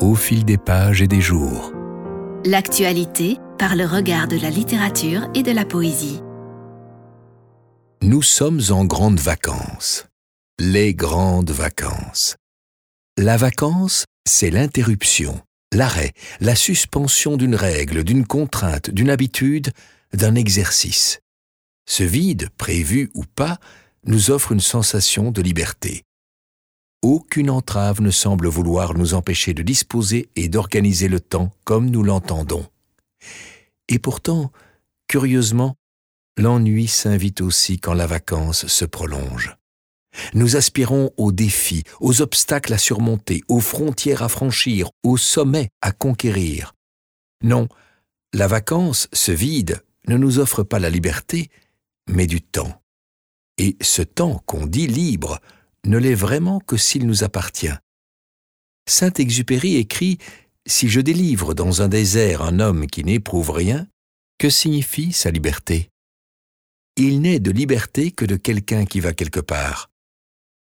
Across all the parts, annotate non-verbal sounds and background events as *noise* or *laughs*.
au fil des pages et des jours. L'actualité par le regard de la littérature et de la poésie. Nous sommes en grandes vacances. Les grandes vacances. La vacance, c'est l'interruption, l'arrêt, la suspension d'une règle, d'une contrainte, d'une habitude, d'un exercice. Ce vide, prévu ou pas, nous offre une sensation de liberté. Aucune entrave ne semble vouloir nous empêcher de disposer et d'organiser le temps comme nous l'entendons. Et pourtant, curieusement, l'ennui s'invite aussi quand la vacance se prolonge. Nous aspirons aux défis, aux obstacles à surmonter, aux frontières à franchir, aux sommets à conquérir. Non, la vacance, ce vide, ne nous offre pas la liberté, mais du temps. Et ce temps qu'on dit libre ne l'est vraiment que s'il nous appartient. Saint-Exupéry écrit Si je délivre dans un désert un homme qui n'éprouve rien, que signifie sa liberté? Il n'est de liberté que de quelqu'un qui va quelque part.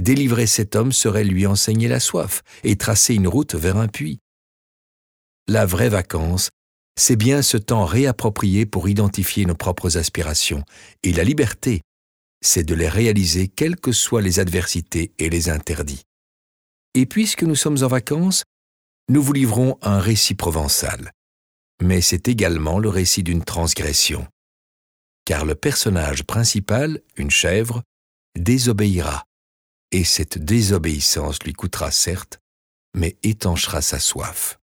Délivrer cet homme serait lui enseigner la soif et tracer une route vers un puits. La vraie vacance, c'est bien ce temps réapproprié pour identifier nos propres aspirations, et la liberté, c'est de les réaliser quelles que soient les adversités et les interdits. Et puisque nous sommes en vacances, nous vous livrons un récit provençal. Mais c'est également le récit d'une transgression. Car le personnage principal, une chèvre, désobéira. Et cette désobéissance lui coûtera certes, mais étanchera sa soif.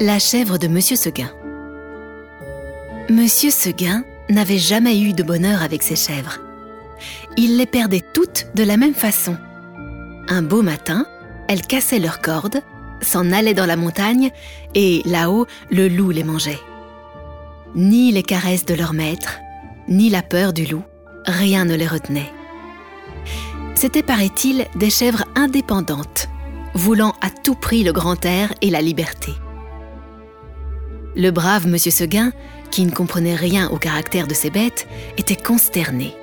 La chèvre de Monsieur Seguin. Monsieur Seguin n'avait jamais eu de bonheur avec ses chèvres. Il les perdait toutes de la même façon. Un beau matin, elles cassaient leurs cordes, s'en allaient dans la montagne, et là-haut, le loup les mangeait. Ni les caresses de leur maître, ni la peur du loup, rien ne les retenait. C'étaient, paraît-il, des chèvres indépendantes, voulant à tout prix le grand air et la liberté. Le brave Monsieur Seguin, qui ne comprenait rien au caractère de ces bêtes, était consterné.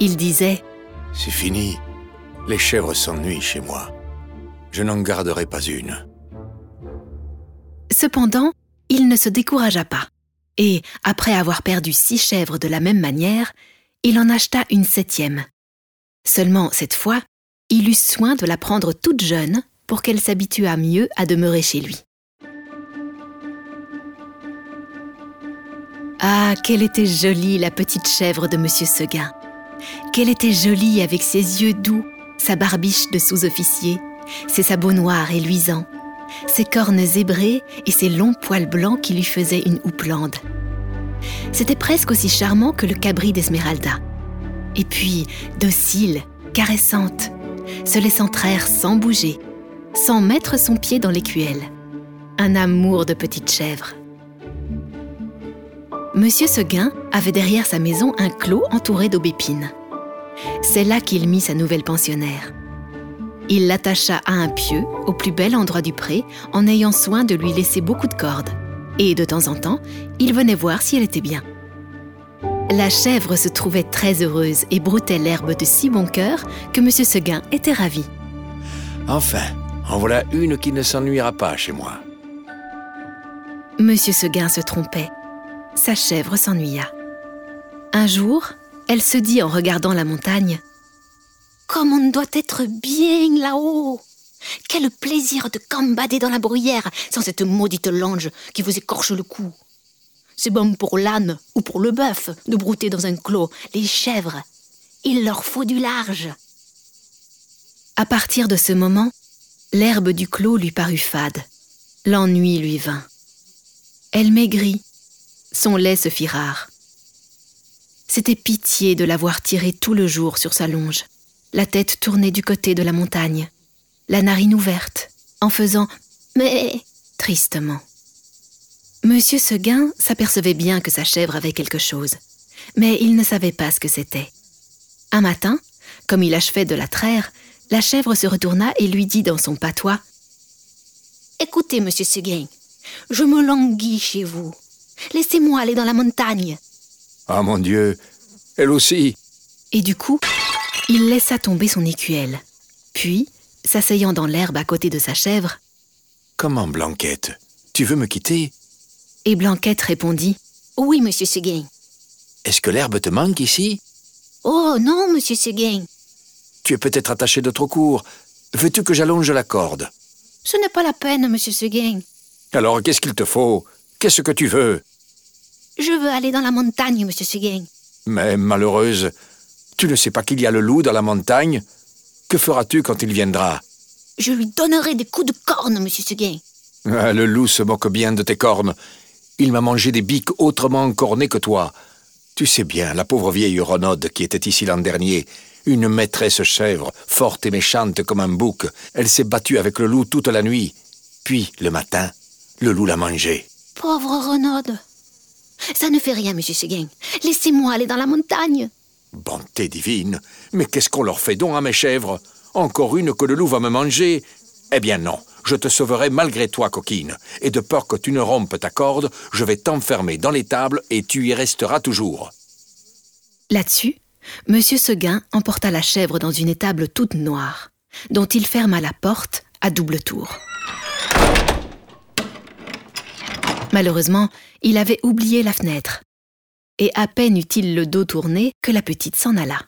Il disait C'est fini. Les chèvres s'ennuient chez moi. Je n'en garderai pas une. Cependant, il ne se découragea pas. Et, après avoir perdu six chèvres de la même manière, il en acheta une septième. Seulement, cette fois, il eut soin de la prendre toute jeune pour qu'elle s'habituât mieux à demeurer chez lui. Ah, qu'elle était jolie, la petite chèvre de Monsieur Seguin. Qu'elle était jolie avec ses yeux doux, sa barbiche de sous-officier, ses sabots noirs et luisants, ses cornes zébrées et ses longs poils blancs qui lui faisaient une houppelande. C'était presque aussi charmant que le cabri d'Esmeralda. Et puis, docile, caressante, se laissant traire sans bouger, sans mettre son pied dans l'écuelle. Un amour de petite chèvre. Monsieur Seguin avait derrière sa maison un clos entouré d'aubépines. C'est là qu'il mit sa nouvelle pensionnaire. Il l'attacha à un pieu au plus bel endroit du pré en ayant soin de lui laisser beaucoup de cordes. Et de temps en temps, il venait voir si elle était bien. La chèvre se trouvait très heureuse et broutait l'herbe de si bon cœur que Monsieur Seguin était ravi. Enfin, en voilà une qui ne s'ennuiera pas chez moi. Monsieur Seguin se trompait sa chèvre s'ennuya. Un jour, elle se dit en regardant la montagne Comme on doit être bien là-haut Quel plaisir de gambader dans la bruyère sans cette maudite lange qui vous écorche le cou C'est bon pour l'âne ou pour le bœuf de brouter dans un clos. Les chèvres, il leur faut du large. À partir de ce moment, l'herbe du clos lui parut fade. L'ennui lui vint. Elle maigrit son lait se fit rare. C'était pitié de l'avoir tiré tout le jour sur sa longe, la tête tournée du côté de la montagne, la narine ouverte, en faisant mais tristement. Monsieur Seguin s'apercevait bien que sa chèvre avait quelque chose, mais il ne savait pas ce que c'était. Un matin, comme il achevait de la traire, la chèvre se retourna et lui dit dans son patois Écoutez, monsieur Seguin, je me languis chez vous. Laissez-moi aller dans la montagne. Ah mon Dieu, elle aussi. Et du coup, il laissa tomber son écuelle. Puis, s'asseyant dans l'herbe à côté de sa chèvre. Comment, Blanquette? Tu veux me quitter? Et Blanquette répondit Oui, monsieur Seguin. Est-ce que l'herbe te manque ici? Oh non, monsieur Seguin. Tu es peut-être attaché de trop court. Veux-tu que j'allonge la corde? Ce n'est pas la peine, monsieur Seguin. Alors, qu'est-ce qu'il te faut? Qu'est-ce que tu veux Je veux aller dans la montagne, monsieur Seguin. Mais, malheureuse, tu ne sais pas qu'il y a le loup dans la montagne Que feras-tu quand il viendra Je lui donnerai des coups de corne, monsieur Seguin. Ah, le loup se moque bien de tes cornes. Il m'a mangé des biques autrement cornées que toi. Tu sais bien, la pauvre vieille Renaude qui était ici l'an dernier, une maîtresse chèvre, forte et méchante comme un bouc, elle s'est battue avec le loup toute la nuit. Puis, le matin, le loup l'a mangée. Pauvre Renaude. Ça ne fait rien, monsieur Seguin. Laissez-moi aller dans la montagne. Bonté divine, mais qu'est-ce qu'on leur fait donc à mes chèvres? Encore une que le loup va me manger? Eh bien non, je te sauverai malgré toi, coquine. Et de peur que tu ne rompes ta corde, je vais t'enfermer dans l'étable et tu y resteras toujours. Là-dessus, Monsieur Seguin emporta la chèvre dans une étable toute noire, dont il ferma la porte à double tour. Malheureusement, il avait oublié la fenêtre, et à peine eut-il le dos tourné que la petite s'en alla.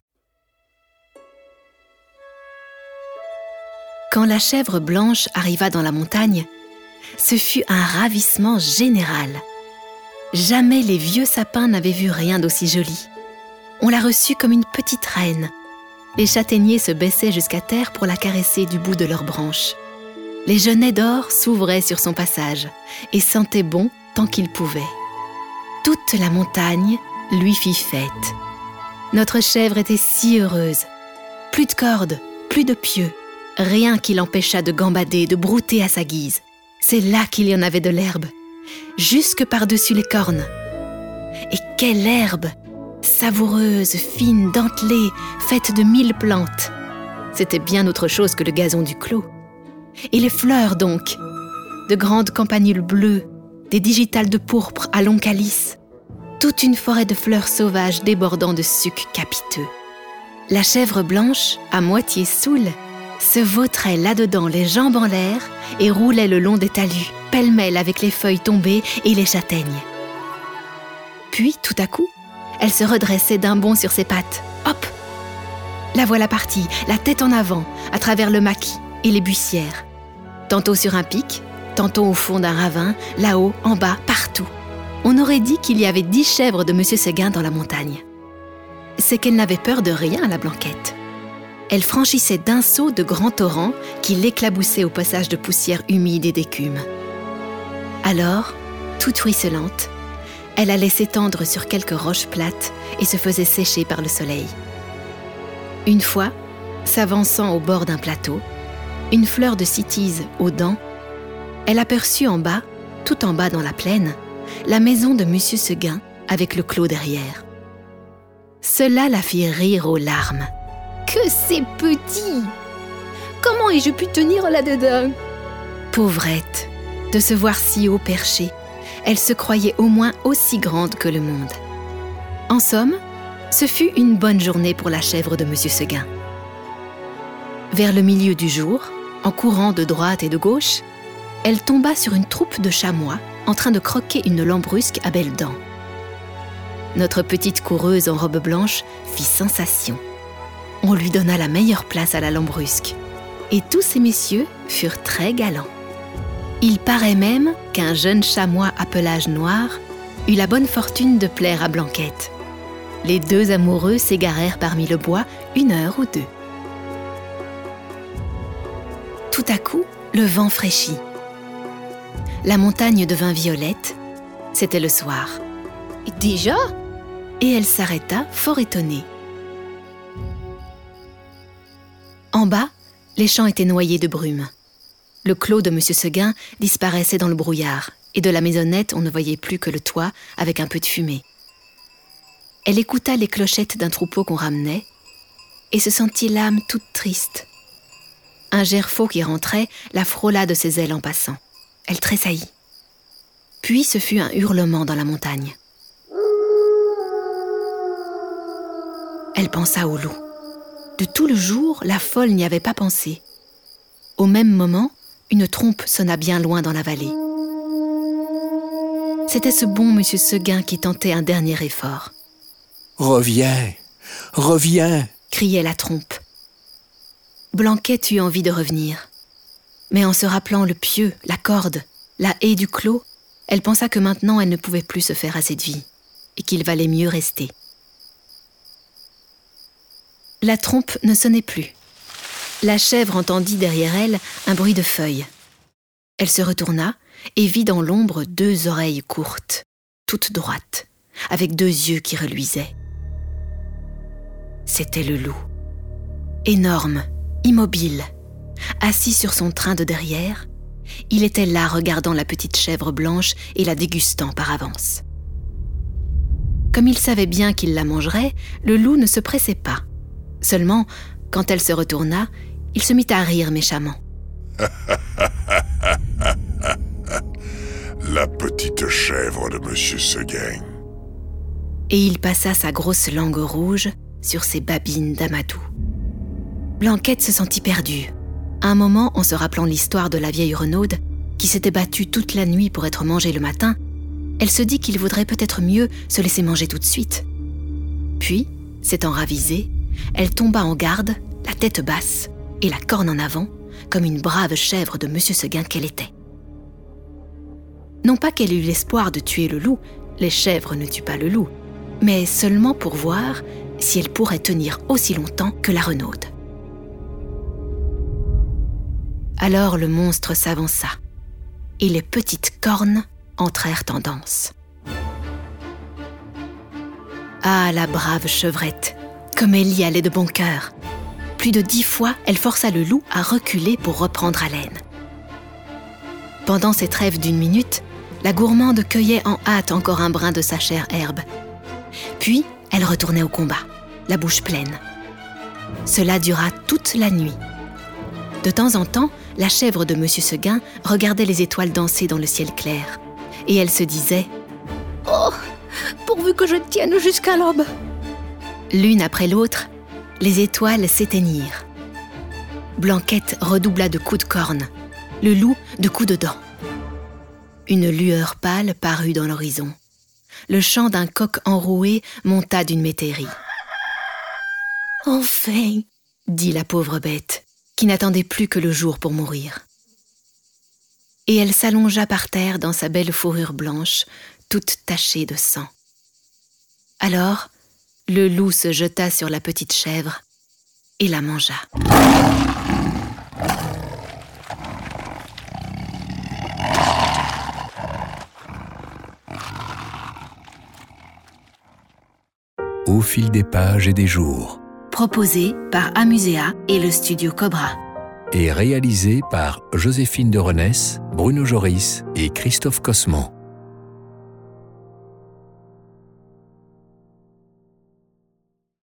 Quand la chèvre blanche arriva dans la montagne, ce fut un ravissement général. Jamais les vieux sapins n'avaient vu rien d'aussi joli. On la reçut comme une petite reine. Les châtaigniers se baissaient jusqu'à terre pour la caresser du bout de leurs branches. Les genêts d'or s'ouvraient sur son passage et sentaient bon tant qu'ils pouvaient. Toute la montagne lui fit fête. Notre chèvre était si heureuse. Plus de cordes, plus de pieux, rien qui l'empêcha de gambader, de brouter à sa guise. C'est là qu'il y en avait de l'herbe, jusque par-dessus les cornes. Et quelle herbe Savoureuse, fine, dentelée, faite de mille plantes. C'était bien autre chose que le gazon du clos. Et les fleurs donc De grandes campanules bleues, des digitales de pourpre à long calice, toute une forêt de fleurs sauvages débordant de sucs capiteux. La chèvre blanche, à moitié saoule, se vautrait là-dedans les jambes en l'air et roulait le long des talus, pêle-mêle avec les feuilles tombées et les châtaignes. Puis, tout à coup, elle se redressait d'un bond sur ses pattes. Hop La voilà partie, la tête en avant, à travers le maquis les buissières. Tantôt sur un pic, tantôt au fond d'un ravin, là-haut, en bas, partout. On aurait dit qu'il y avait dix chèvres de Monsieur Seguin dans la montagne. C'est qu'elle n'avait peur de rien, la blanquette. Elle franchissait d'un saut de grands torrents qui l'éclaboussaient au passage de poussière humide et d'écume. Alors, toute ruisselante, elle allait s'étendre sur quelques roches plates et se faisait sécher par le soleil. Une fois, s'avançant au bord d'un plateau, une fleur de cytise aux dents, elle aperçut en bas, tout en bas dans la plaine, la maison de Monsieur Seguin avec le clos derrière. Cela la fit rire aux larmes. Que c'est petit Comment ai-je pu tenir là-dedans? Pauvrette, de se voir si haut perché, elle se croyait au moins aussi grande que le monde. En somme, ce fut une bonne journée pour la chèvre de Monsieur Seguin. Vers le milieu du jour, en courant de droite et de gauche, elle tomba sur une troupe de chamois en train de croquer une lambrusque à belles dents. Notre petite coureuse en robe blanche fit sensation. On lui donna la meilleure place à la lambrusque, et tous ces messieurs furent très galants. Il paraît même qu'un jeune chamois à pelage noir eut la bonne fortune de plaire à Blanquette. Les deux amoureux s'égarèrent parmi le bois une heure ou deux. Tout à coup, le vent fraîchit. La montagne devint violette. C'était le soir. Déjà? Et elle s'arrêta, fort étonnée. En bas, les champs étaient noyés de brume. Le clos de M. Seguin disparaissait dans le brouillard, et de la maisonnette on ne voyait plus que le toit avec un peu de fumée. Elle écouta les clochettes d'un troupeau qu'on ramenait, et se sentit l'âme toute triste. Un gerfaut qui rentrait la frôla de ses ailes en passant. Elle tressaillit. Puis ce fut un hurlement dans la montagne. Elle pensa au loup. De tout le jour, la folle n'y avait pas pensé. Au même moment, une trompe sonna bien loin dans la vallée. C'était ce bon monsieur Seguin qui tentait un dernier effort. Reviens, reviens criait la trompe. Blanquette eut envie de revenir. Mais en se rappelant le pieu, la corde, la haie du clos, elle pensa que maintenant elle ne pouvait plus se faire assez de vie, et qu'il valait mieux rester. La trompe ne sonnait plus. La chèvre entendit derrière elle un bruit de feuilles. Elle se retourna et vit dans l'ombre deux oreilles courtes, toutes droites, avec deux yeux qui reluisaient. C'était le loup. Énorme, immobile, assis sur son train de derrière, il était là regardant la petite chèvre blanche et la dégustant par avance. Comme il savait bien qu'il la mangerait, le loup ne se pressait pas. Seulement, quand elle se retourna, il se mit à rire méchamment. *laughs* la petite chèvre de Monsieur Seguin. Et il passa sa grosse langue rouge sur ses babines d'amadou. Blanquette se sentit perdue. un moment, en se rappelant l'histoire de la vieille Renaude, qui s'était battue toute la nuit pour être mangée le matin, elle se dit qu'il vaudrait peut-être mieux se laisser manger tout de suite. Puis, s'étant ravisée, elle tomba en garde, la tête basse et la corne en avant, comme une brave chèvre de Monsieur Seguin qu'elle était. Non pas qu'elle eût l'espoir de tuer le loup, les chèvres ne tuent pas le loup, mais seulement pour voir si elle pourrait tenir aussi longtemps que la renaude. Alors le monstre s'avança, et les petites cornes entrèrent en danse. Ah, la brave chevrette, comme elle y allait de bon cœur. Plus de dix fois, elle força le loup à reculer pour reprendre haleine. Pendant cette trêve d'une minute, la gourmande cueillait en hâte encore un brin de sa chère herbe. Puis, elle retournait au combat, la bouche pleine. Cela dura toute la nuit. De temps en temps, la chèvre de Monsieur Seguin regardait les étoiles danser dans le ciel clair. Et elle se disait Oh, pourvu que je tienne jusqu'à l'aube L'une après l'autre, les étoiles s'éteignirent. Blanquette redoubla de coups de corne, le loup de coups de dents. Une lueur pâle parut dans l'horizon. Le chant d'un coq enroué monta d'une métairie. Enfin dit la pauvre bête, qui n'attendait plus que le jour pour mourir. Et elle s'allongea par terre dans sa belle fourrure blanche, toute tachée de sang. Alors, le loup se jeta sur la petite chèvre et la mangea. Au fil des pages et des jours. Proposé par Amusea et le studio Cobra. Et réalisé par Joséphine de Renesse, Bruno Joris et Christophe Cosman.